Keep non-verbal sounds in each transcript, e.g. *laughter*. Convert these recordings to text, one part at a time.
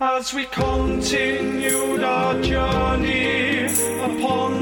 As we continued our journey upon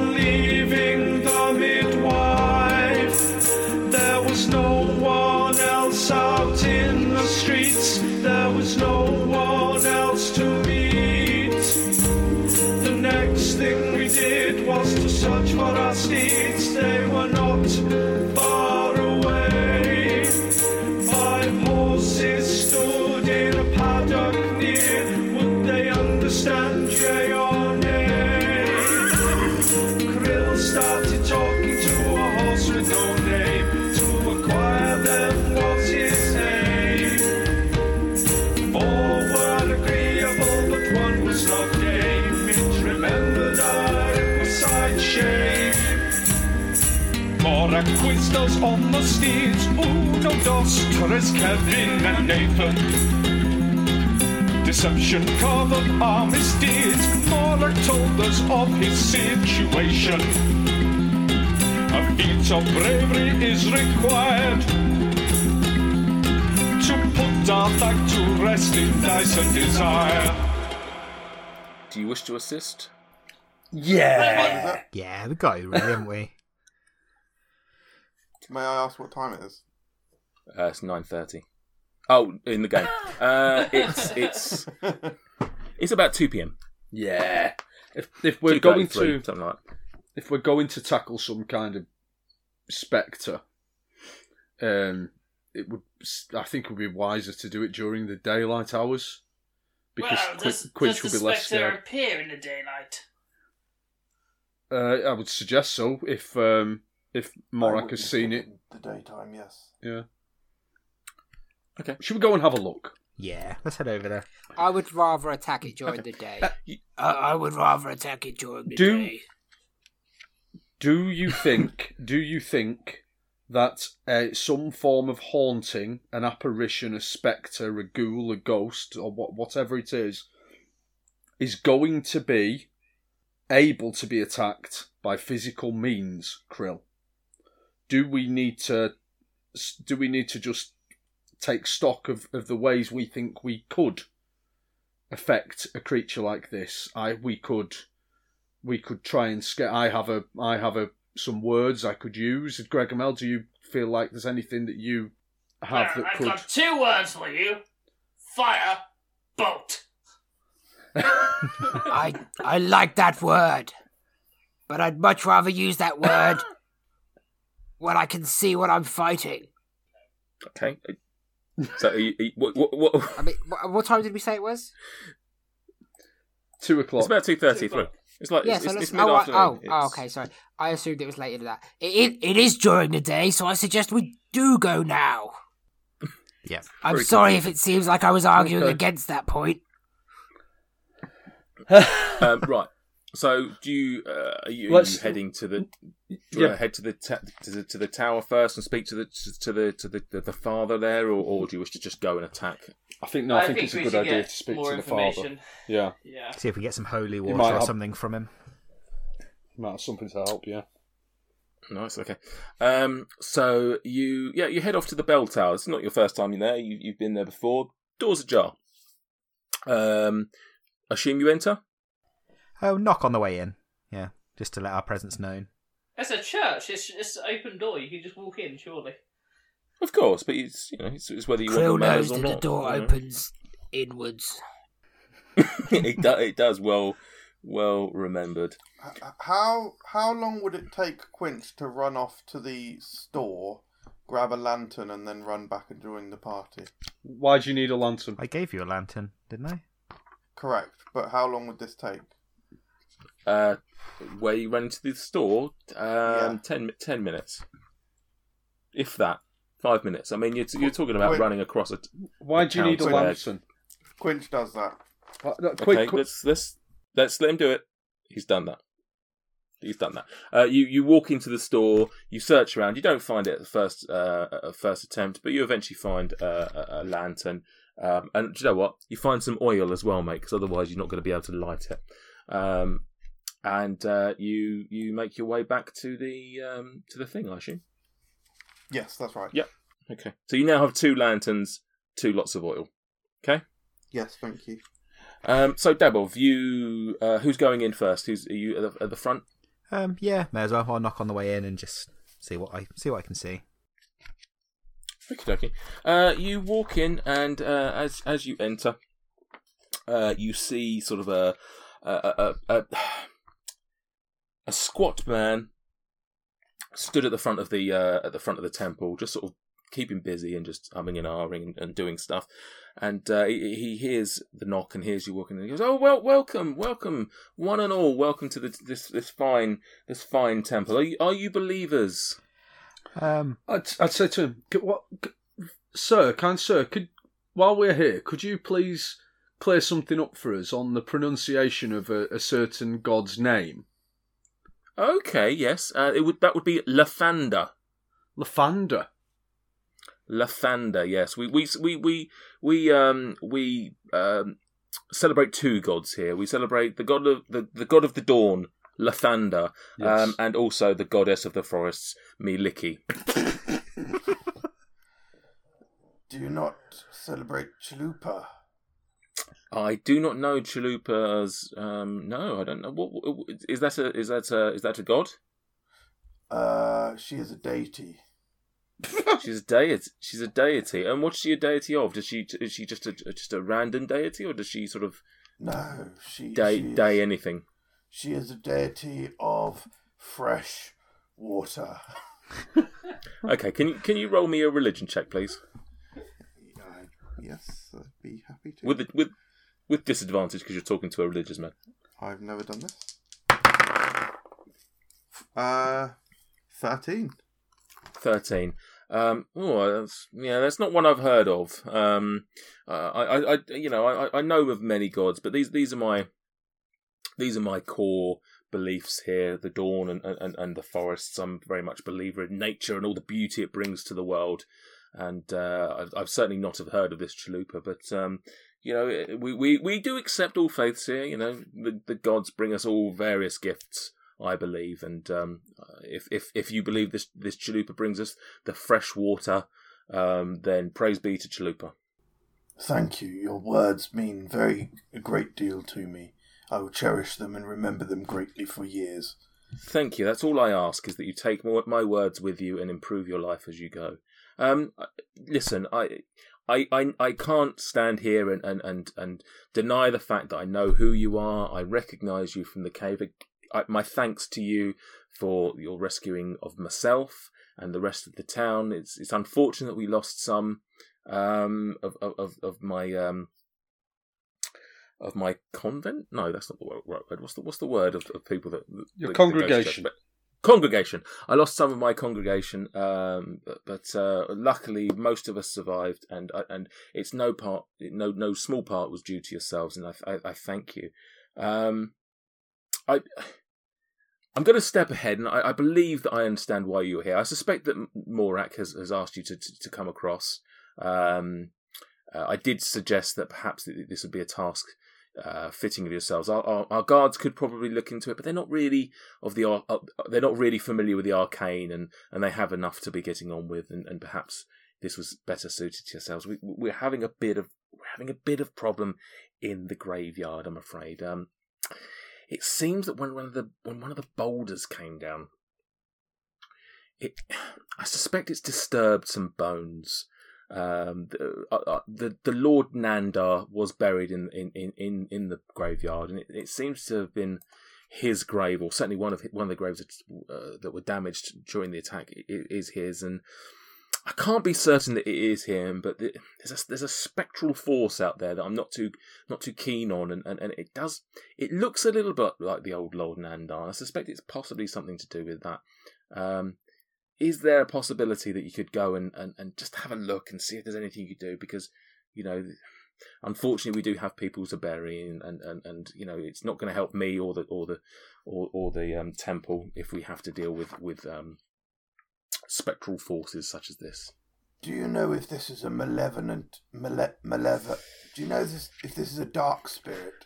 Morak on the steeds. Uno, dos, tres, Kevin and Nathan. Deception covered our misdeeds. Morak told us of his situation. A feat of bravery is required to put our back to rest in dice and desire. Do you wish to assist? Yeah. Yeah, we got you, really, haven't we? May I ask what time it is? Uh, it's nine thirty. Oh, in the game. *laughs* Uh, it's it's *laughs* it's about two p.m. Yeah. If if we're going to something like that. if we're going to tackle some kind of spectre, um, it would I think it would be wiser to do it during the daylight hours because well, Qu- does, Quinch does will be less spectre scared. appear in the daylight? Uh, I would suggest so if um, if Morak has seen it. The daytime, yes. Yeah. Okay. Should we go and have a look? Yeah, let's head over there. I would rather attack it during the day. I, I would rather attack it during the Do- day. Do you think? do you think that uh, some form of haunting, an apparition, a spectre, a ghoul, a ghost, or what, whatever it is, is going to be able to be attacked by physical means, Krill? Do we need to? Do we need to just take stock of, of the ways we think we could affect a creature like this? I we could we could try and scare. I have a I have a some words I could use. Gregomel, do you feel like there's anything that you have well, that I've could? got two words for you: fire, bolt. *laughs* I I like that word, but I'd much rather use that word *laughs* when I can see what I'm fighting. Okay. So, are you, are you- what, what, what, I mean, what, what time did we say it was? Two o'clock. it's about two thirty-three. It's like Yeah, it's, so it's, it's Oh, mid-afternoon. oh, oh, It's- okay, sorry. I assumed it was later than that. It, it, it is during the day, so I suggest we do go now. *laughs* Yeah. I'm Very sorry if it seems like I was arguing Okay. against that point. um, right. So, do you uh, are you, are you heading to the? Do you Yeah. want to head to the, ta- to the to the tower first and speak to the to the to the, the, the father there, or, or do you wish to just go and attack? I think no. I, think, it's a good idea to speak to the father. Yeah, Yeah. See if we get some holy water or have- something from him. might have something to help. Yeah. Nice. Okay. Um. So you yeah you head off to the bell tower. It's not your first time you're there. You, you've been there before. Doors ajar. Um. Assume you enter. Oh, knock on the way in. Yeah, just to let our presence known. It's a church. It's it's an open door. You can just walk in, surely. Of course, but it's you know it's, it's whether you want Krill the manners knows or that the not. door you know. opens inwards. *laughs* it does. It does well. Well remembered. H- How how long would it take Quince to run off to the store, grab a lantern, and then run back and join the party? Why do you need a lantern? I gave you a lantern, didn't I? Correct, but how long would this take? Uh, where you run into the store, um, Yeah. 10, 10 minutes, if that, five minutes. I mean, you're, you're talking about Wait. running across a. Why do you need a Town lantern? Quinch does that. Uh, no, Okay, quick, quick. let's let's let's let him do it. He's done that. He's done that. Uh, you you walk into the store, you search around, you don't find it at the first uh, at first attempt, but you eventually find uh, a, a lantern. Um, and do you know what? You find some oil as well, mate, because otherwise you're not going to be able to light it. Um, and uh, you you make your way back to the um, to the thing, I assume. Yes, that's right. Yeah. Okay. So you now have two lanterns, two lots of oil. Okay. Yes, thank you. Um, so Dabov, you uh, who's going in first? Who's are you at the, at the front? Um, yeah, may as well. I'll knock on the way in and just see what I see what I can see. Okie dokie. Uh, you walk in, and uh, as as you enter, uh, you see sort of a a, a, a a squat man stood at the front of the uh, at the front of the temple, just sort of keeping busy and just humming and ahhing and, and doing stuff. And uh, he, he hears the knock and hears you walking, and he goes, "Oh well, welcome, welcome, one and all, welcome to the, this this fine this fine temple. Are you, are you believers?" Um, I'd, I'd say to him, "C- "What, sir, kind sir, could while we're here, could you please clear something up for us on the pronunciation of a, a certain god's name, Okay, yes, uh, it would that would be Lathander. Lathander? Lathander, yes. We we we we we um we um celebrate two gods here. We celebrate the god of the, the god of the dawn, Lathander, Yes. um, and also the goddess of the forests, Mielikki. *laughs* Do you not celebrate Chalupa? I do not know Chalupa's. Um, no, I don't know. What, is that? A is that a is that a god? Uh, she is a deity. *laughs* She's a deity. She's a deity. And what's she a deity of? Does she is she just a just a random deity, or does she sort of No, she day she is, day anything? She is a deity of fresh water. *laughs* Okay, can you can you roll me a religion check, please? *laughs* Uh, yes, be happy to. With the, with with disadvantage because you're talking to a religious man. I've never done this. Uh, thirteen. Thirteen. Um, oh, that's, yeah, that's not one I've heard of. Um, uh, I, I, I, you know, I, I know of many gods, but these, these are my, these are my core beliefs here. The dawn and, and, and the forests. I'm very much a believer in nature and all the beauty it brings to the world. And uh, I've, I've certainly not have heard of this chalupa, but um, you know, we, we, we do accept all faiths here. You know, the, the gods bring us all various gifts. I believe, and um, if if if you believe this this chalupa brings us the fresh water, um, then praise be to chalupa. Thank you. Your words mean very a great deal to me. I will cherish them and remember them greatly for years. Thank you. That's all I ask is that you take my words with you and improve your life as you go. Um, listen, I. I, I, I can't stand here and, and, and, and deny the fact that I know who you are. I recognise you from the cave. I, my thanks to you for your rescuing of myself and the rest of the town. It's it's unfortunate we lost some um, of, of of my um, of my convent. No, that's not the word. right word. What's the what's the word of, of people that Your that- that go to congregation. church? Congregation. I lost some of my congregation, um, but, but uh, luckily most of us survived, and and it's no part, no no small part was due to yourselves, and I I, I thank you. Um, I. I'm going to step ahead, and I, I believe that I understand why you're here. I suspect that Morak has, has asked you to, to, to come across. Um, uh, I did suggest that perhaps this would be a task uh, fitting of yourselves. Our, our, our guards could probably look into it, but they're not really of the uh, they're not really familiar with the arcane, and, and they have enough to be getting on with, and, and perhaps this was better suited to yourselves. We, we're having a bit of we're having a bit of problem in the graveyard. I'm afraid. Um, it seems that when one of the when one of the boulders came down, it I suspect it's disturbed some bones. Um, the, uh, uh, the the Lord Nandar was buried in in, in, in, the graveyard, and it, it seems to have been his grave, or certainly one of one of the graves that, uh, that were damaged during the attack is his. And I can't be certain that it is him, but there's a there's a spectral force out there that I'm not too not too keen on, and, and, and it does it looks a little bit like the old Lord Nandar. I suspect it's possibly something to do with that. Um, is there a possibility that you could go and, and, and just have a look and see if there's anything you could do? Because, you know, unfortunately we do have people to bury and, and, and, and you know, it's not going to help me or the or the or, or the um, temple if we have to deal with, with um, spectral forces such as this. Do you know if this is a malevolent, male, malevolent? Do you know this if this is a dark spirit?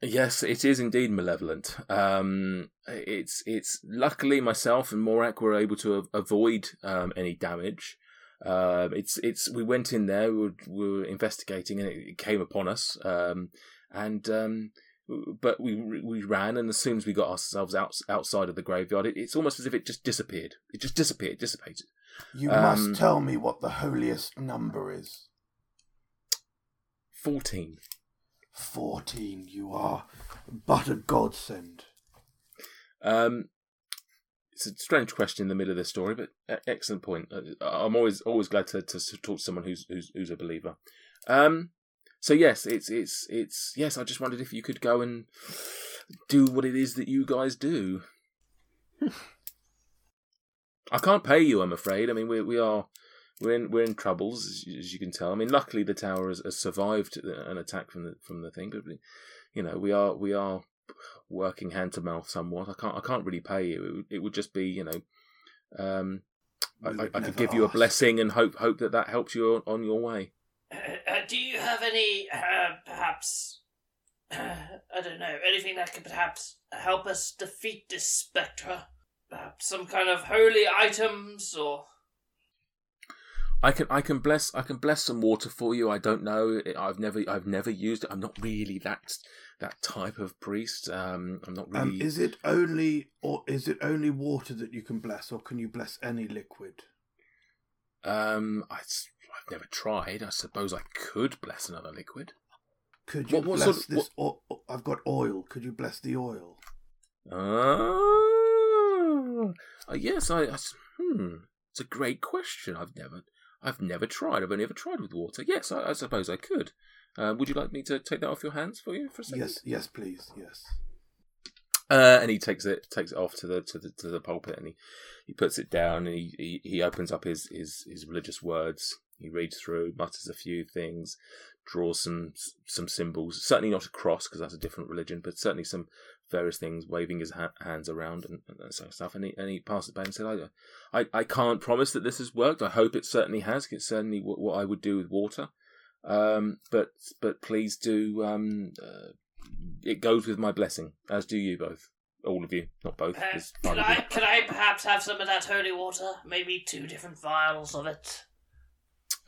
Yes, it is indeed malevolent. Um, it's it's luckily myself and Morak were able to av- avoid um, any damage. Um, it's it's we went in there, we were, we were investigating, and it, it came upon us. Um, and um, but we we ran, and as soon as we got ourselves out, outside of the graveyard, it, it's almost as if it just disappeared. It just disappeared, dissipated. You Um, must tell me what the holiest number is. Fourteen. Fourteen. You are but a godsend. Um, it's a strange question in the middle of this story, but excellent point. Uh, I'm always always glad to, to talk to someone who's who's, who's a believer. Um, so yes, it's it's it's yes. I just wondered if you could go and do what it is that you guys do. *laughs* I can't pay you, I'm afraid. I mean, we we are we're in we're in troubles, as, you- as you can tell. I mean, luckily the tower has, has survived an attack from the from the thing, but you know we are we are working hand to mouth somewhat. I can't I can't really pay you. It would, it would just be you know, um, I, I, I could never give you a blessing and hope hope that that helps you on, on your way. Uh, uh, do you have any, uh, perhaps, *clears throat* I don't know, anything that could perhaps help us defeat this spectre? Perhaps some kind of holy items or. I can I can bless I can bless some water for you. I don't know. I've never I've never used it. I'm not really that that type of priest. Um, I'm not really. Um, is it only or is it only water that you can bless, or can you bless any liquid? Um, I, have never tried. I suppose I could bless another liquid. Could you What- what bless sort of- this? o- I've got oil. Could you bless the oil? Oh, uh, yes. I, I hmm. It's a great question. I've never I've never tried. I've only ever tried with water. Yes, I, I suppose I could. Uh, would you like me to take that off your hands for you for a second? Yes, yes, please, yes. Uh, and he takes it takes it off to the to the to the pulpit and he, he puts it down and he, he, he opens up his, his, his religious words. He reads through, mutters a few things, draws some some symbols. Certainly not a cross because that's a different religion, but certainly some various things, waving his ha- hands around and, and of stuff. And he and he passes it back and said, I, I I can't promise that this has worked. I hope it certainly has. It's certainly what, what I would do with water. Um, but but please do um, uh, it goes with my blessing, as do you both. All of you, not both. Uh, can I can I perhaps have some of that holy water? Maybe two different vials of it.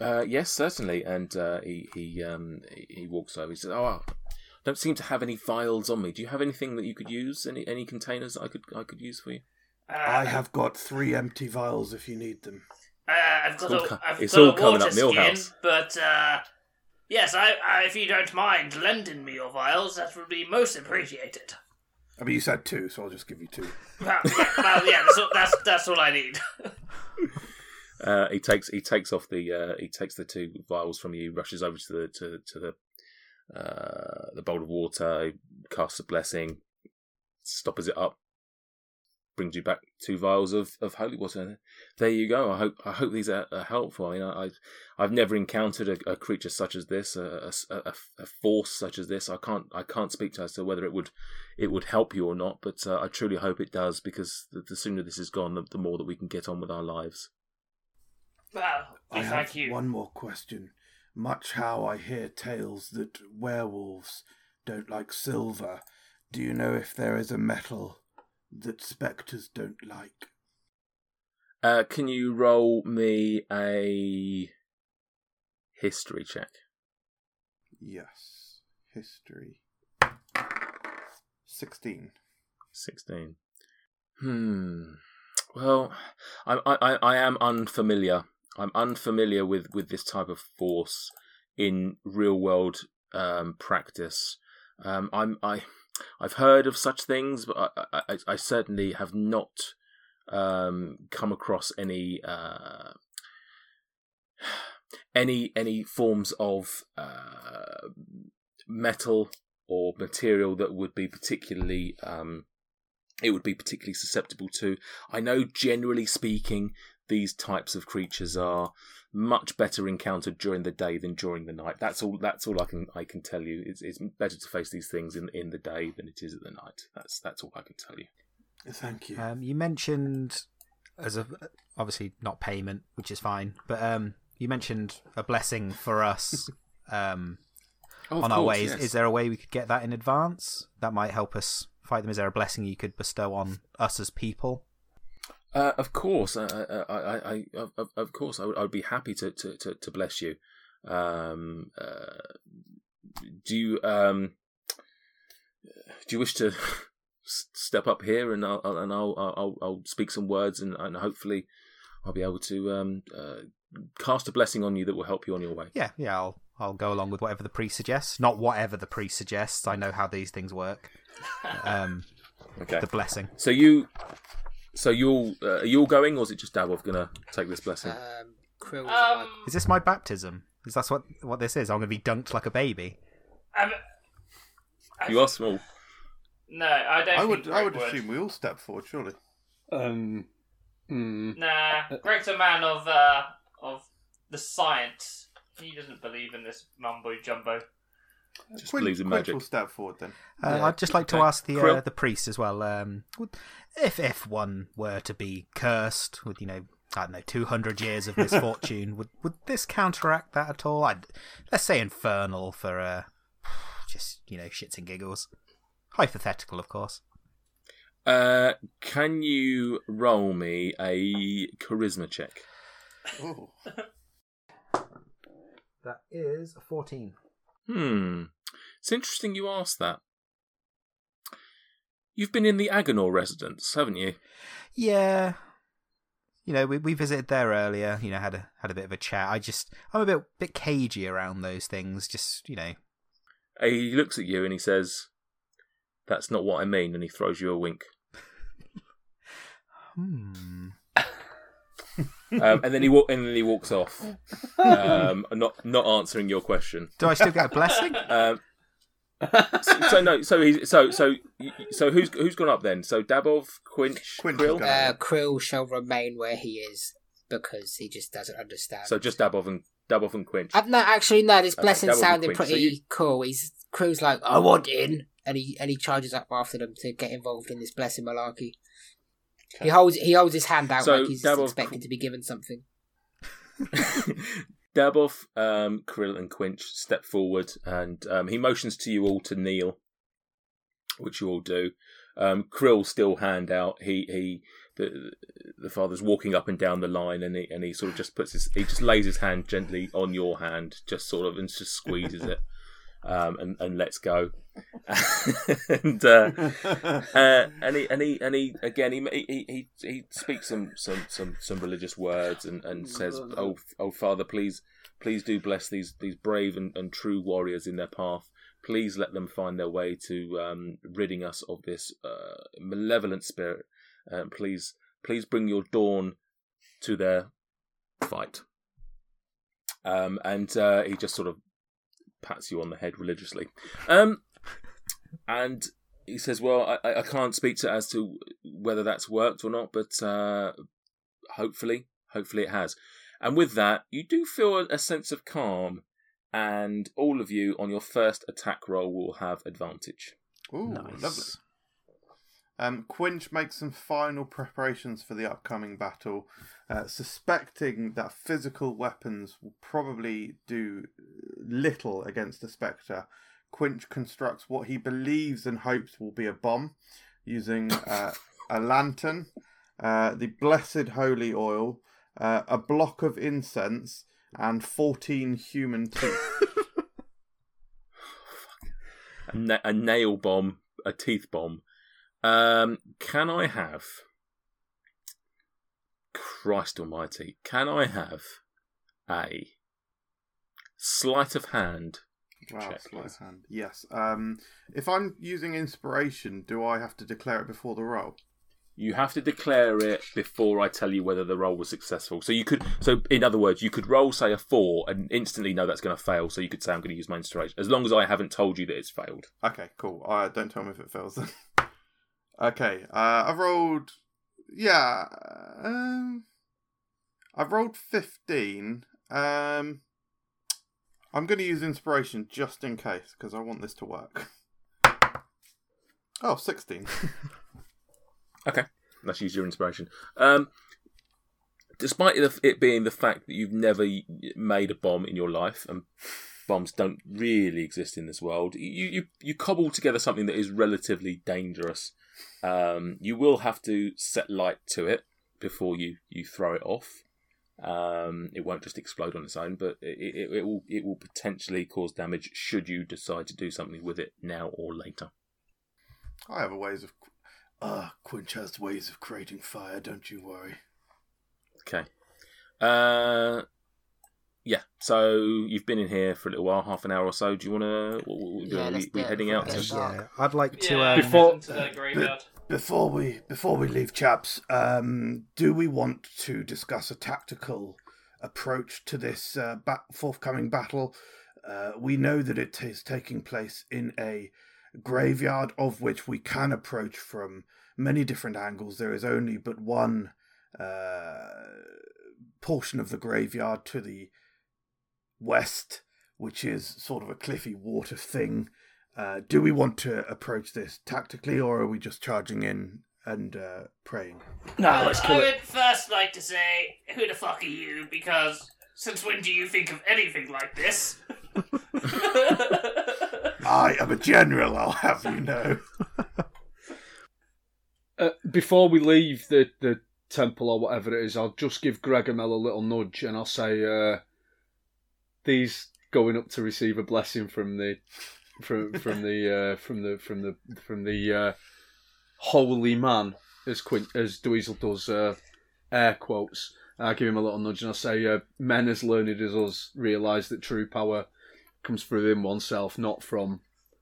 Uh, yes, certainly. And uh, he he um he, walks over. He says, "Oh, don't seem to have any vials on me. Do you have anything that you could use? Any any containers I could I could use for you?" Uh, I have got three empty vials if you need them. Uh, I've got all a, co- I've it's got all a coming water up skin, Millhouse. but uh, yes, I, I, if you don't mind lending me your vials, that would be most appreciated. I mean, you said two, so I'll just give you two. *laughs* Well, yeah, well, yeah that's, all, that's that's all I need. Uh, he takes he takes off the uh, he takes the two vials from you, rushes over to the to, to the uh, the bowl of water, casts a blessing, stoppers it up, brings you back two vials of, of holy water. There you go. I hope I hope these are, are helpful. I mean, I, I've I've never encountered a, a creature such as this, a, a, a, a force such as this. I can't I can't speak to as to whether it would it would help you or not, but uh, I truly hope it does because the, the sooner this is gone, the, the more that we can get on with our lives. Well, we I thank have you. one more question. Much how I hear tales that werewolves don't like silver, do you know if there is a metal that spectres don't like? Uh, can you roll me a history check? Yes. History. 16. 16. Hmm. Well, I, I, I am unfamiliar. I'm unfamiliar with, with this type of force in real world um, practice. Um, I'm I I've heard of such things, but I, I, I certainly have not um, come across any uh, any any forms of uh, metal or material that would be particularly um, it would be particularly susceptible to. I know, generally speaking, these types of creatures are much better encountered during the day than during the night. That's all. That's all I can I can tell you. It's, it's better to face these things in in the day than it is at the night. That's that's all I can tell you. Thank you. Um, you mentioned as a obviously not payment, which is fine, but um, you mentioned a blessing for us *laughs* um, Oh, on our ways. Is, is there a way we could get that in advance? That might help us fight them. Is there a blessing you could bestow on us as people? Uh, of course, uh, I, I, I, of, of course, I would, I would be happy to, to, to, to bless you. Um, uh, do you, um, do you wish to *laughs* step up here and I'll, I'll- and I'll, I'll I'll speak some words and, and hopefully I'll be able to um, uh, cast a blessing on you that will help you on your way. Yeah, yeah, I'll I'll go along with whatever the priest suggests. Not whatever the priest suggests. I know how these things work. *laughs* Um, Okay. the blessing. So you, so you'll uh, are you all going, or is it just Dabov gonna take this blessing? Um, Krill. Um, Is this my baptism? Is that what what this is? I'm going to be dunked like a baby. I'm, I, you are small. No, I don't. I would think I Greg would assume we all step forward, surely. Um, hmm. Nah, Greg's a man of uh of the science. He doesn't believe in this mumbo jumbo. Just Quinn, believes in Quinn magic. will step forward then. Uh, Yeah. I'd just like to Okay. ask the uh, the priest as well. Um, if if one were to be cursed with you know I don't know two hundred years of *laughs* misfortune, would would this counteract that at all? I'd, let's say infernal for uh, just you know shits and giggles. Hypothetical, of course. Uh, can you roll me a charisma check? That is a fourteen. Hmm. It's interesting you asked that. You've been in the Agonor residence, haven't you? Yeah. You know, we we visited there earlier. You know, had a had a bit of a chat. I just I'm a bit bit cagey around those things. Just you know, He looks at you and he says, "That's not what I mean," and he throws you a wink. *laughs* hmm. Um, and then he wa- and then he walks off, um, not not answering your question. Do I still get a blessing? *laughs* Um, so, so no, so he's so so so who's who's gone up then? So Dabov, Quinch, Quinch Krill. Uh, Krill shall remain where he is because he just doesn't understand. So just Dabov and Dabov and Quinch. Uh, no, actually, no. This blessing that would be sounded quick. So pretty you- cool. He's Krill's like, I want in, and he and he charges up after them to get involved in this blessing malarkey. He holds he holds his hand out So, like he's Davos- expecting to be given something. *laughs* Dabov, um, Krill, and Quinch step forward, and um, he motions to you all to kneel, which you all do. Um, Krill still hand out. He he the the father's walking up and down the line, and he and he sort of just puts his he just lays his hand gently on your hand, just sort of and just squeezes it, um, and and lets go. *laughs* and uh, uh, and he and he and he again he he he, he speaks some, some some some religious words and, and says, "Oh oh Father, please please do bless these these brave and, and true warriors in their path. Please let them find their way to um, ridding us of this uh, malevolent spirit. Um, please please bring your dawn to their fight." Um, and uh, he just sort of pats you on the head religiously. Um, and he says, "Well, I, I can't speak to as to whether that's worked or not, but uh, hopefully, hopefully it has." And with that, you do feel a, a sense of calm, and all of you on your first attack roll will have advantage. Ooh, nice. lovely. Um, Quinch makes some final preparations for the upcoming battle, uh, suspecting that physical weapons will probably do little against the Spectre. Quinch constructs what he believes and hopes will be a bomb using uh, a lantern, uh, the blessed holy oil, uh, a block of incense, and 14 human teeth. *laughs* A, na- a nail bomb, a teeth bomb. Um, can I have? Christ Almighty! Can I have a sleight of hand? Wow, Check, sleight of hand. Yes. Um, if I'm using inspiration, do I have to declare it before the roll? You have to declare it before I tell you whether the roll was successful. So you could, so in other words, you could roll say a four and instantly know that's going to fail. So you could say I'm going to use my inspiration as long as I haven't told you that it's failed. Okay, cool. Uh, don't tell me if it fails then. *laughs* okay, uh, I've rolled. Yeah, um, I've rolled fifteen. Um, I'm going to use inspiration just in case because I want this to work. Oh, 16. *laughs* Okay, let's use your inspiration. Um, despite it- it being the fact that you've never made a bomb in your life, and bombs don't really exist in this world, you you, you cobble together something that is relatively dangerous. Um, you will have to set light to it before you, you throw it off. Um, it won't just explode on its own, but it, it, it will it will potentially cause damage should you decide to do something with it now or later. I have a ways of. Ah, Quinch has ways of creating fire. Don't you worry. Okay. Uh, yeah. So you've been in here for a little while, half an hour or so. Do you want to? Yeah, are let's we, we do it heading out? To... Yeah, I'd like to. Yeah, Um, Before- into the. Before we before we leave, chaps, um, do we want to discuss a tactical approach to this uh, ba- forthcoming battle? Uh, we know that it is taking place in a graveyard of which we can approach from many different angles. There is only but one uh, portion of the graveyard to the west, which is sort of a cliffy water thing. Uh, do we want to approach this tactically, or are we just charging in and uh, praying? No, let's I kill it. would first like to say, who the fuck are you? Because since when do you think of anything like this? *laughs* I am a general, I'll have you know. *laughs* Uh, before we leave the, the temple or whatever it is, I'll just give Gregomel a little nudge and I'll say, uh, "These going up to receive a blessing from the from from the *laughs* uh, from the from the from the uh, holy man," as Quint as Dweezil does uh, air quotes. I give him a little nudge and I'll say, uh, "Men as learned as us realise that true power comes from within oneself, not from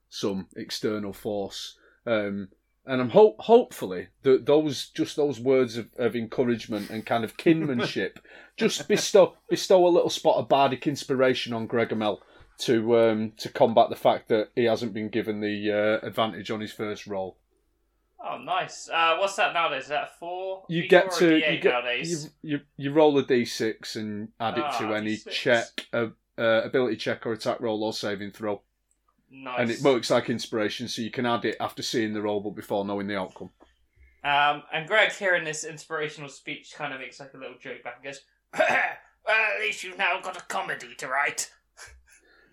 some external force." Um, and I'm hope hopefully that those just those words of, of encouragement and kind of kinmanship *laughs* just bestow bestow a little spot of bardic inspiration on Gregomel to um, to combat the fact that he hasn't been given the uh, advantage on his first roll. oh, nice. Uh, what's that nowadays? Is that four? You D4 get or to you, get, nowadays? you, you you roll a d6 and add it to Ah, any D6. check, uh, uh, ability check or attack roll or saving throw, Nice. and it works like inspiration, so you can add it after seeing the role but before knowing the outcome. Um, and Greg, hearing this inspirational speech, kind of makes like a little joke back and goes, *laughs* "Well, at least you've now got a comedy to write."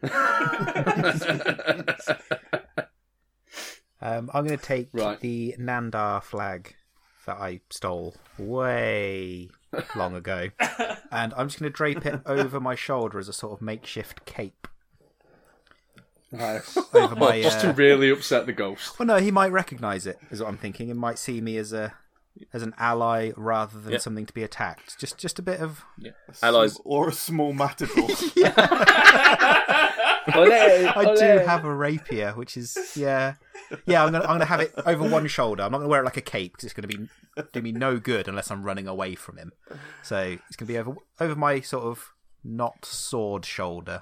*laughs* Um, I'm going to take Right. the Nandar flag that I stole way *laughs* long ago, and I'm just going to drape it over my shoulder as a sort of makeshift cape. Nice. *laughs* My, just to uh, really upset the ghost. Well, no, he might recognise it, is what I'm thinking, and might see me as a as an ally rather than Yeah. something to be attacked. Just just a bit of Allies. Or a small matador. *laughs* *laughs* I do have a rapier, which is yeah, yeah. I'm gonna I'm gonna have it over one shoulder. I'm not gonna wear it like a cape because it's gonna be do me no good unless I'm running away from him. So it's gonna be over over my sort of not sword shoulder,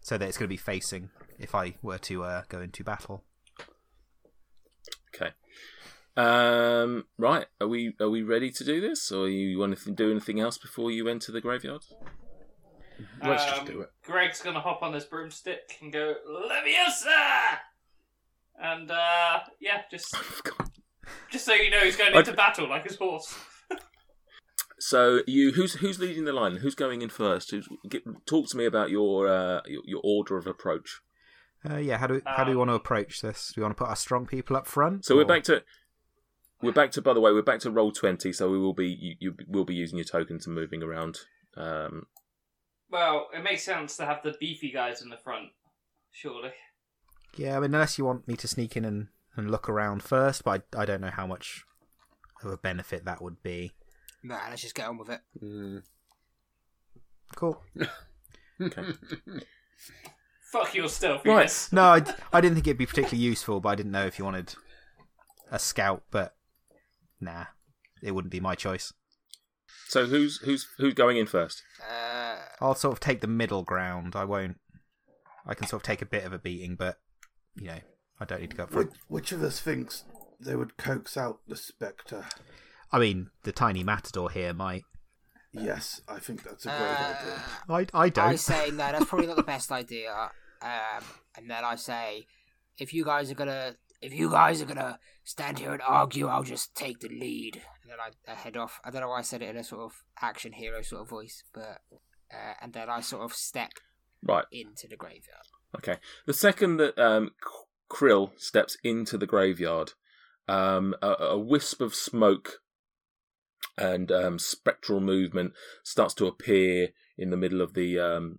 so that it's gonna be facing if I were to uh, go into battle. Okay. Um, right. Are we are we ready to do this, or you want to do anything else before you enter the graveyard? Let's just Um, do it. Greg's gonna hop on this broomstick and go Leviosa, and uh, yeah, just *laughs* just so you know, he's going I- into battle like his horse. So you who's who's leading the line? Who's going in first? Who's, get, talk to me about your, uh, your your order of approach. Uh, yeah, how do how do we Um, want to approach this? Do we want to put our strong people up front? So we're back to we're back to by the way we're back to roll twenty. So we will be you, you will be using your tokens and moving around. Um, Well, it makes sense to have the beefy guys in the front, surely. Yeah, I mean, unless you want me to sneak in and, and look around first, but I, I don't know how much of a benefit that would be. Nah, let's just get on with it. Mm. Cool. *laughs* okay. Fuck your stealth, Right. yes. No, I, I didn't think it'd be particularly useful, but I didn't know if you wanted a scout, but nah, it wouldn't be my choice. So who's who's who's going in first? Uh, I'll sort of take the middle ground. I won't. I can sort of take a bit of a beating, but, you know, I don't need to go up which, front. which of us thinks they would coax out the spectre? I mean, the tiny matador here might. Yes, I think that's a great uh, idea. I, I don't. I say no, that's probably not the *laughs* best idea. Um, and then I say, if you guys are gonna, if you guys are gonna stand here and argue, I'll just take the lead. And then I, I head off. I don't know why I said it in a sort of action hero sort of voice, but uh, and then I sort of step Right. into the graveyard. Okay. The second that um, Krill steps into the graveyard, um, a, a wisp of smoke and um, spectral movement starts to appear in the middle of the um,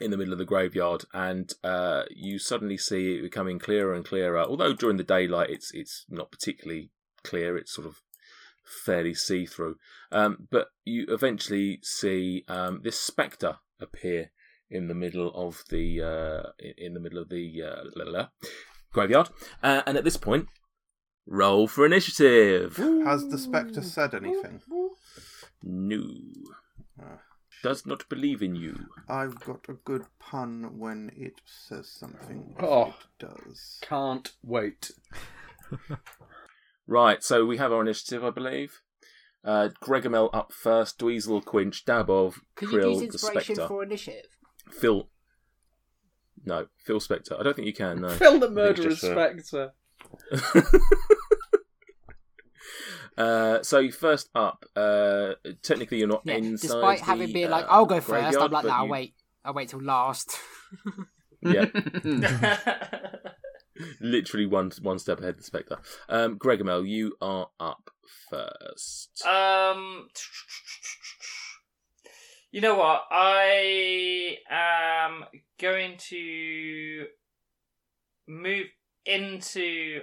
in the middle of the graveyard, and uh, you suddenly see it becoming clearer and clearer. Although during the daylight, it's it's not particularly clear. It's sort of fairly see through. Um, but you eventually see um, this spectre appear in the middle of the uh, in the middle of the uh, graveyard, uh, and at this point, roll for initiative. Has the Spectre said anything? No, Uh, does not believe in you. I've got a good pun when it says something. Oh. It does. Can't wait. *laughs* Right, so we have our initiative, I believe. Uh, Gregomel up first, Dweezil, Quinch, Dabov, Could you use the inspiration Spectre, for initiative? Phil. No, Phil Spectre. I don't think you can. No. *laughs* Phil the I think it's murderous uh, spectre. *laughs* uh, so first up, uh, technically you're not Yeah, inside. despite having the, been like, uh, I'll go first, I'm graveyard, like, but nah, I'll you- wait. I'll wait till last. *laughs* *laughs* Yeah, literally one one step ahead of the Spectre. Um, Gregomel, you are up first. Um, you know what? I am going to move into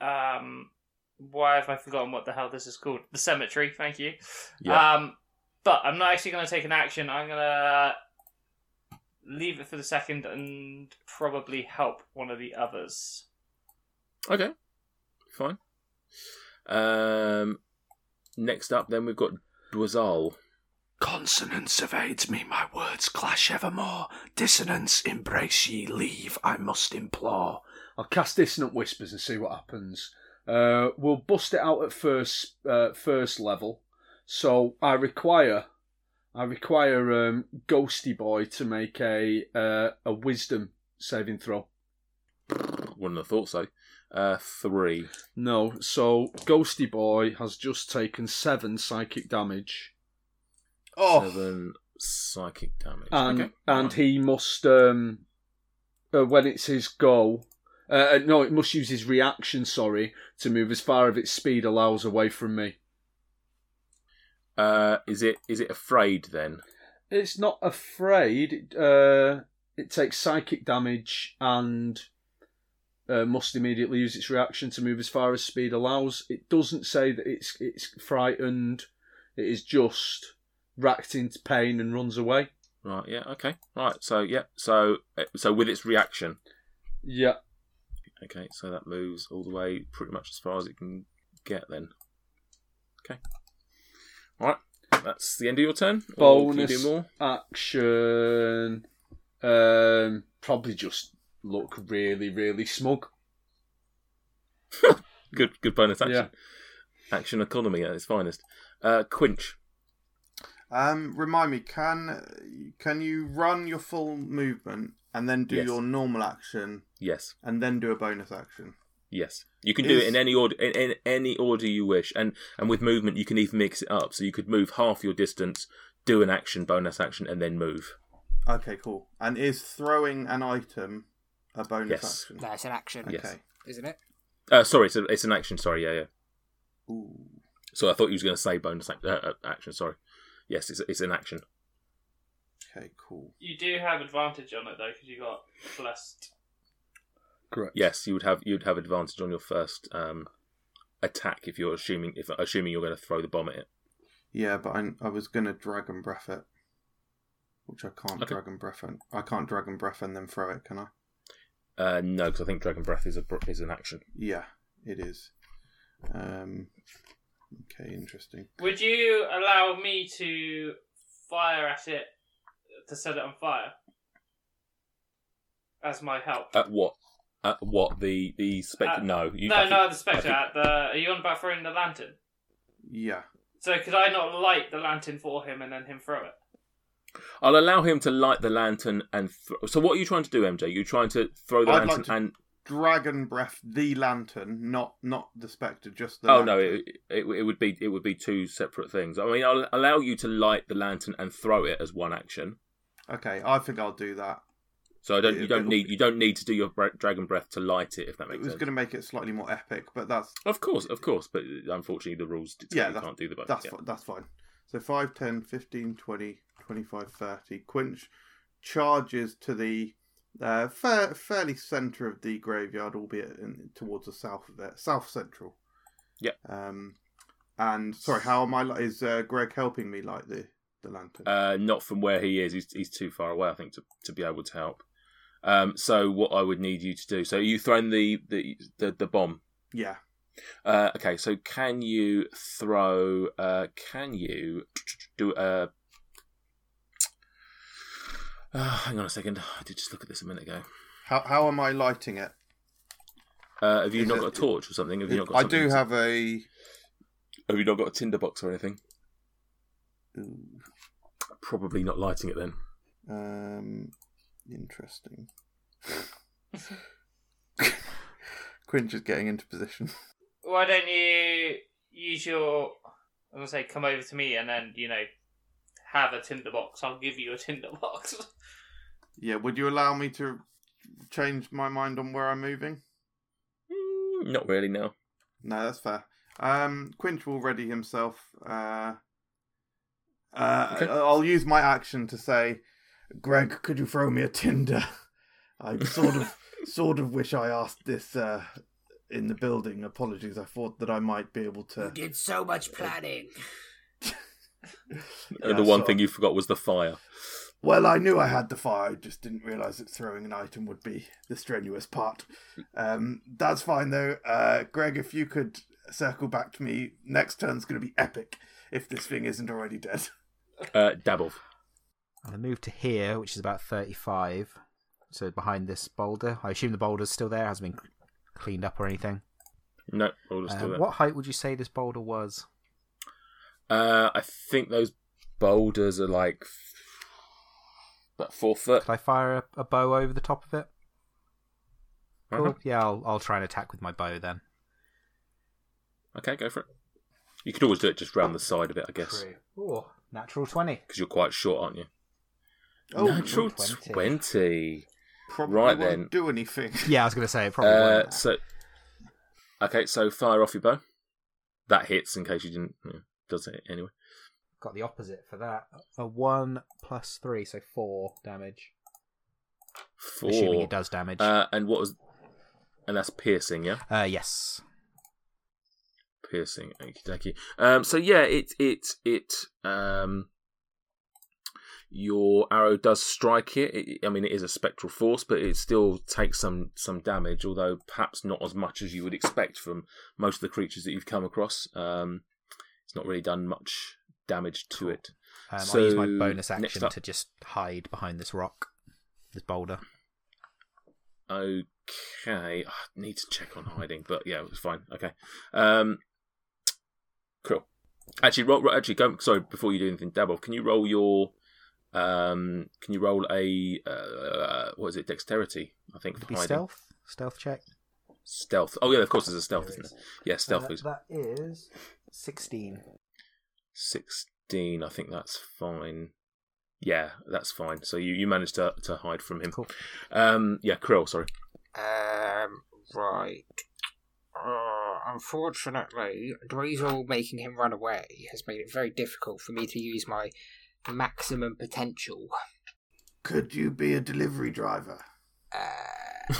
um. Why have I forgotten what the hell this is called? The cemetery. Thank you. Yeah. Um, but I'm not actually going to take an action. I'm going to leave it for the second and probably help one of the others. Okay, fine. Um, next up, then we've got Dweezil. Consonance evades me, my words clash evermore. Dissonance embrace ye, leave I must implore. I'll cast dissonant whispers and see what happens. Uh, we'll bust it out at first uh, first level. So I require I require um, Ghosty Boy to make a uh, a Wisdom saving throw. Wouldn't have thought so. Uh, three. No, so Ghosty Boy has just taken seven psychic damage, Oh, Seven psychic damage. and okay. and he must um, uh, when it's his go. Uh, uh, no, it must use his reaction. Sorry, to move as far as its speed allows away from me. Uh, is it is it afraid then? It's not afraid. It, uh, it takes psychic damage and uh, must immediately use its reaction to move as far as speed allows. It doesn't say that it's it's frightened. It is just racked into pain and runs away. Right. Yeah. Okay. Right. So yeah. So uh, so with its reaction. Yeah. Okay. So that moves all the way pretty much as far as it can get. Then. Okay. All right. That's the end of your turn. Or you Bonus more? action. Um, probably just look really, really smug. *laughs* Good. Good bonus action. Yeah. Action economy at its finest. Uh, Quinch. um, remind me, can can you run your full movement and then do Yes. your normal action Yes. and then do a bonus action? Yes, you can do it in any order in, in any order you wish, and and with movement you can even mix it up. So you could move half your distance, do an action, bonus action, and then move. Okay, cool. And is throwing an item a bonus Yes. action? no, it's an action, Yes. Okay. isn't it? Uh, sorry, it's, a, it's an action. Sorry, yeah, yeah. Ooh. So I thought you was going to say bonus ac- uh, uh, action. Sorry. Yes, it's it's an action. Okay, cool. You do have advantage on it though because you got blessed. Correct. Yes, you would have you'd have advantage on your first um, attack if you're assuming if assuming you're going to throw the bomb at it. Yeah, but I, I was gonna dragon breath it, which I can't Okay. dragon breath. And, I can't dragon breath and then throw it, can I? Uh, no, because I think dragon breath is a is an action. Yeah, it is. Um. Okay, interesting. Would you allow me to fire at it to set it on fire as my help? At what? At what? The the spectre? No, you, no, I think- no, the spectre. Think- At the are you on about throwing the lantern? Yeah. So could I not light the lantern for him and then him throw it? I'll allow him to light the lantern and. Th- so, what are you trying to do, MJ? You're trying to throw the I'd lantern like to- and. Dragon breath the lantern, not not the spectre, just the. Oh no! It, it, it would be it would be two separate things. I mean, I'll allow you to light the lantern and throw it as one action. Okay, I think I'll do that. So I don't. It- You don't need. You don't need to do your dragon breath to light it. If that makes sense. It was sense. going to make it slightly more epic, but that's Of course, of course. But unfortunately, the rules Yeah, you can't do the both. that's yeah. fi- that's fine. So 5, 10, 15, 20, 25, 30. Quinch, charges to the uh, fair, fairly centre of the graveyard, albeit in, towards the south of it, south central. Yep. Um, and sorry, how am I? Is uh, Greg helping me light the the lantern? Uh, not from where he is. He's, he's too far away, I think, to, to be able to help. Um, so what I would need you to do. So you thrown the the the, the bomb. yeah. Uh, okay. So can you throw? Uh, can you do a? Uh, hang on a second. I did just look at this a minute ago. How how am I lighting it? Uh, have you Is not it- got a torch or something? Have you not got I do have a. Have you not got a tinderbox or anything? Ooh, Probably not lighting it then. Um, interesting. *laughs* Quinch is getting into position. Why don't you use your? I'm gonna say, come over to me, and then you know, have a tinderbox. I'll give you a tinderbox. Yeah, would you allow me to change my mind on where I'm moving? Mm, Not really. No. No, that's fair. Um, Quinch will ready himself. Uh, uh, Okay. I'll use my action to say, Greg, could you throw me a tinder? I sort of, *laughs* sort of wish I asked this uh, in the building. Apologies, I thought that I might be able to. You did so much planning. *laughs* And the one so- thing you forgot was the fire. Well, I knew I had the fire. I just didn't realise that throwing an item would be the strenuous part. Um, that's fine though. Uh, Greg, if you could circle back to me, next turn's going to be epic. If this thing isn't already dead. *laughs* Uh, Dabble. I'm going to move to here, which is about 35. So behind this boulder. I assume the boulder's still there, hasn't been cleaned up or anything. No, we'll just Uh, do that. what height would you say this boulder was? Uh, I think those boulders are like about four foot. Could I fire a, a bow over the top of it? Cool. Uh-huh. Yeah, I'll, I'll try and attack with my bow then. Okay, go for it. You could always do it just round the side of it, I guess, Oh, natural 20. because you're quite short, aren't you? Oh, Natural 20. 20. Probably Right won't then. do anything. *laughs* Yeah, I was going to say it probably Uh, won't. so, okay, so fire off your bow. That hits in case you didn't. Yeah, does it anyway? Got the opposite for that. A 1 plus 3, so 4 damage. 4. Assuming it does damage. Uh, and what was? And that's piercing, yeah. Uh, yes. Piercing. Thank. Um, so yeah, it it it um, your arrow does strike it. it. I mean, it is a spectral force, but it still takes some some damage, although perhaps not as much as you would expect from most of the creatures that you've come across. Um, it's not really done much damage to it. Um, I'll use my bonus action to just hide behind this rock, this boulder. Okay, I need to check on hiding, but yeah, it's fine. Okay, um, cool. Actually, roll, roll- actually, go. Sorry, before you do anything, Dabble, can you roll your, um, can you roll a, uh, what is it, dexterity? I think Would for stealth? Stealth check? Stealth. Oh yeah, of course, there's a stealth, isn't there? Yeah, stealth Uh, is that is 16. sixteen. I think that's fine. Yeah, that's fine. So you, you managed to to hide from him. Cool. Um, yeah, Krill. Sorry. Um, right. Uh, unfortunately, Dweezil making him run away has made it very difficult for me to use my maximum potential. Could you be a delivery driver? Uh,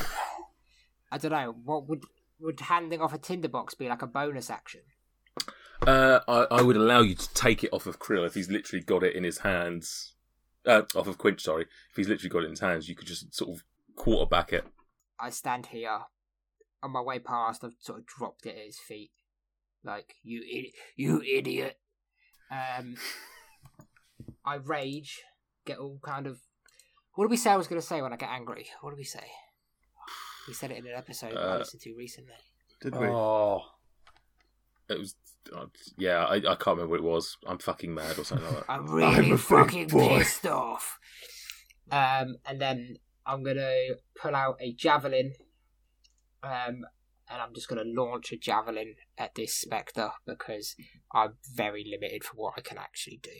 I don't know. What would would handing off a tinderbox be like a bonus action? Uh, I, I would allow you to take it off of Krill if he's literally got it in his hands. Uh, off of Quinch, sorry. If he's literally got it in his hands, you could just sort of quarterback it. I stand here on my way past. I've sort of dropped it at his feet, like you, idi- you idiot. Um, *laughs* I rage, get all kind of. What did we say I was going to say when I get angry? What did we say? We said it in an episode I Uh, listened to recently. Did we? Oh, It was, uh, yeah, I, I can't remember what it was. I'm fucking mad or something like that. *laughs* I'm really a big fucking boy. pissed off. Um, and then I'm gonna pull out a javelin, um, and I'm just gonna launch a javelin at this spectre because I'm very limited for what I can actually do.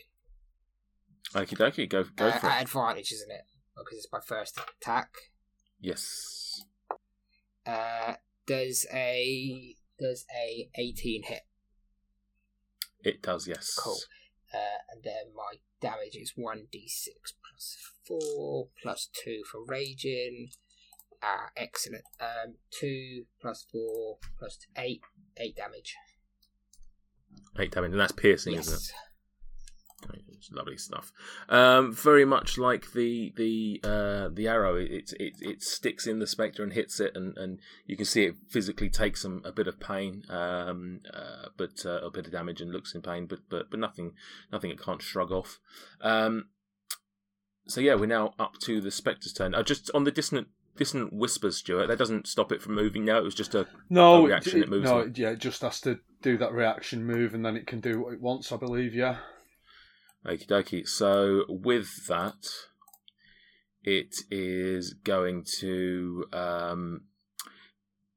Okie dokie, go, go Uh, for it. advantage, isn't it? Because it's my first attack. Yes. Uh, does a does a 18 hit? It does, yes. Cool. Uh, and then my damage is 1d6 plus four plus two for raging. Ah, excellent. Um, two plus four plus two, eight, eight damage. Eight damage, and that's piercing, isn't it? Yes. It's lovely stuff. Um, very much like the the uh, the arrow, it, it it sticks in the spectre and hits it, and, and you can see it physically takes some a bit of pain, um, uh, but uh, a bit of damage and looks in pain, but but but nothing nothing it can't shrug off. Um, so yeah, we're now up to the spectre's turn. Uh, just on the dissonant dissonant whispers, Stuart. That doesn't stop it from moving. No, it was just a No, a reaction. it, It moves. no, on. yeah, it just has to do that reaction move, and then it can do what it wants. I believe, yeah. Okie dokie. So with that, it is going to. Um,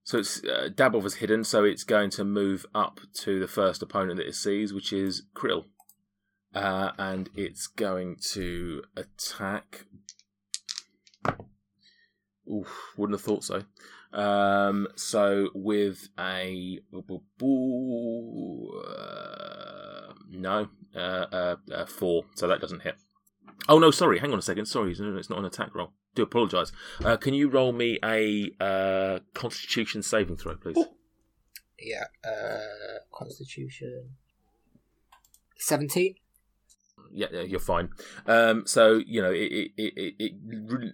so it's uh, Dabble is hidden, so it's going to move up to the first opponent that it sees, which is Krill, uh, and it's going to attack. Oof, wouldn't have thought so. Um, so with a uh, no, uh, uh, uh, four, so that doesn't hit. Oh no, sorry. Hang on a second. Sorry, it's not an attack roll. Do apologise. Uh, can you roll me a uh, Constitution saving throw, please? Yeah. Uh, Constitution. Seventeen. Yeah, yeah, you're fine. Um, so you know it it, it, it it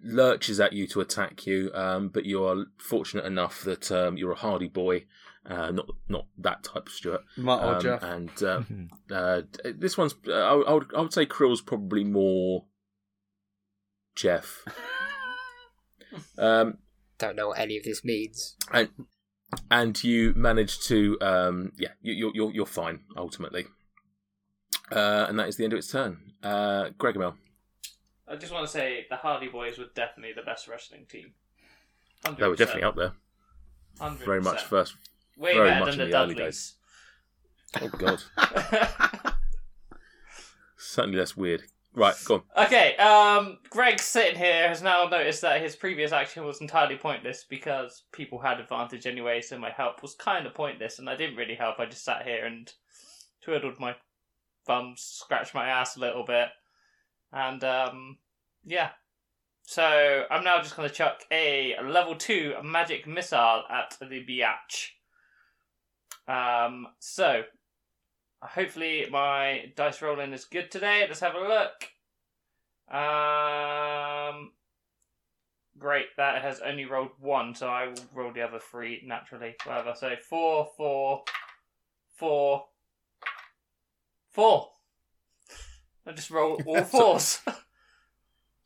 lurches at you to attack you, um, but you are fortunate enough that um, you're a hardy boy, uh, not not that type of Stuart. Matt or Um, Jeff. And um, uh, *laughs* this one's, uh, I, I would I would say Krill's probably more Jeff. um, Don't know what any of this means. and and you manage to, um, yeah, you, you're you're you're fine ultimately. Uh, and that is the end of its turn. Uh, Gregomel. I just want to say the Hardy Boys were definitely the best wrestling team. 100%. They were definitely up there. 100. Very much first. Way very better much than in the the early Dudleys. Oh God, *laughs* certainly less weird. Right, go on. Okay, um, Greg sitting here has now noticed that his previous action was entirely pointless because people had advantage anyway, so my help was kind of pointless, and I didn't really help. I just sat here and twiddled my thumbs, scratch my ass a little bit, and um, yeah. So I'm now just going to chuck a level two magic missile at the biatch. Um, so hopefully my dice rolling is good today. Let's have a look. Um, great. That has only rolled one, so I will roll the other three naturally. Whatever. So four, four, four, four. I just roll *laughs* all fours. *laughs*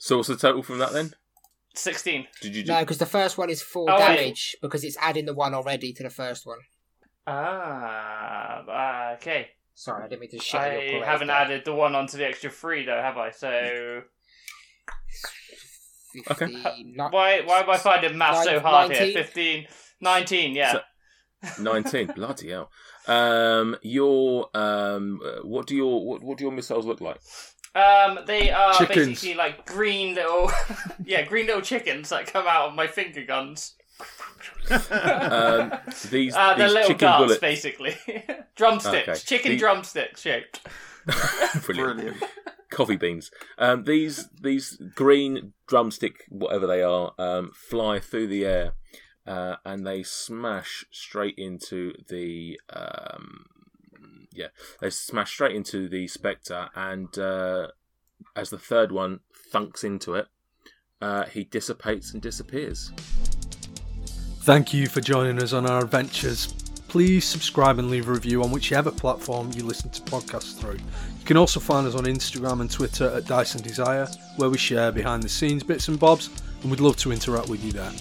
So what's the total from that then? Sixteen. Did you? No, because the first one is four Oh, wait. damage because it's adding the one already to the first one. Ah, okay. Sorry, I didn't mean to shut your I parade haven't there. added the one onto the extra three though, have I? So 15, not- why why am I finding math so Nine- hard 19? here? 15, 19, yeah. So- Nineteen. Bloody hell. Um, your um, uh, what do your what, what do your missiles look like? Um, they are Chickens. basically like green little, *laughs* yeah, green little chickens that come out of my finger guns. Um, *laughs* these Uh, they're these little chicken darts, bullets. basically. *laughs* drumsticks, Okay. chicken The- drumsticks shaped. Brilliant. Brilliant. Coffee beans. Um, these these green drumstick, whatever they are, um, fly through the air, uh, and they smash straight into the um, yeah, they smash straight into the spectre, and uh, as the third one thunks into it, uh, he dissipates and disappears. Thank you for joining us on our adventures. Please subscribe and leave a review on whichever platform you listen to podcasts through. You can also find us on Instagram and Twitter at Dyson Desire, where we share behind the scenes bits and bobs, and we'd love to interact with you there.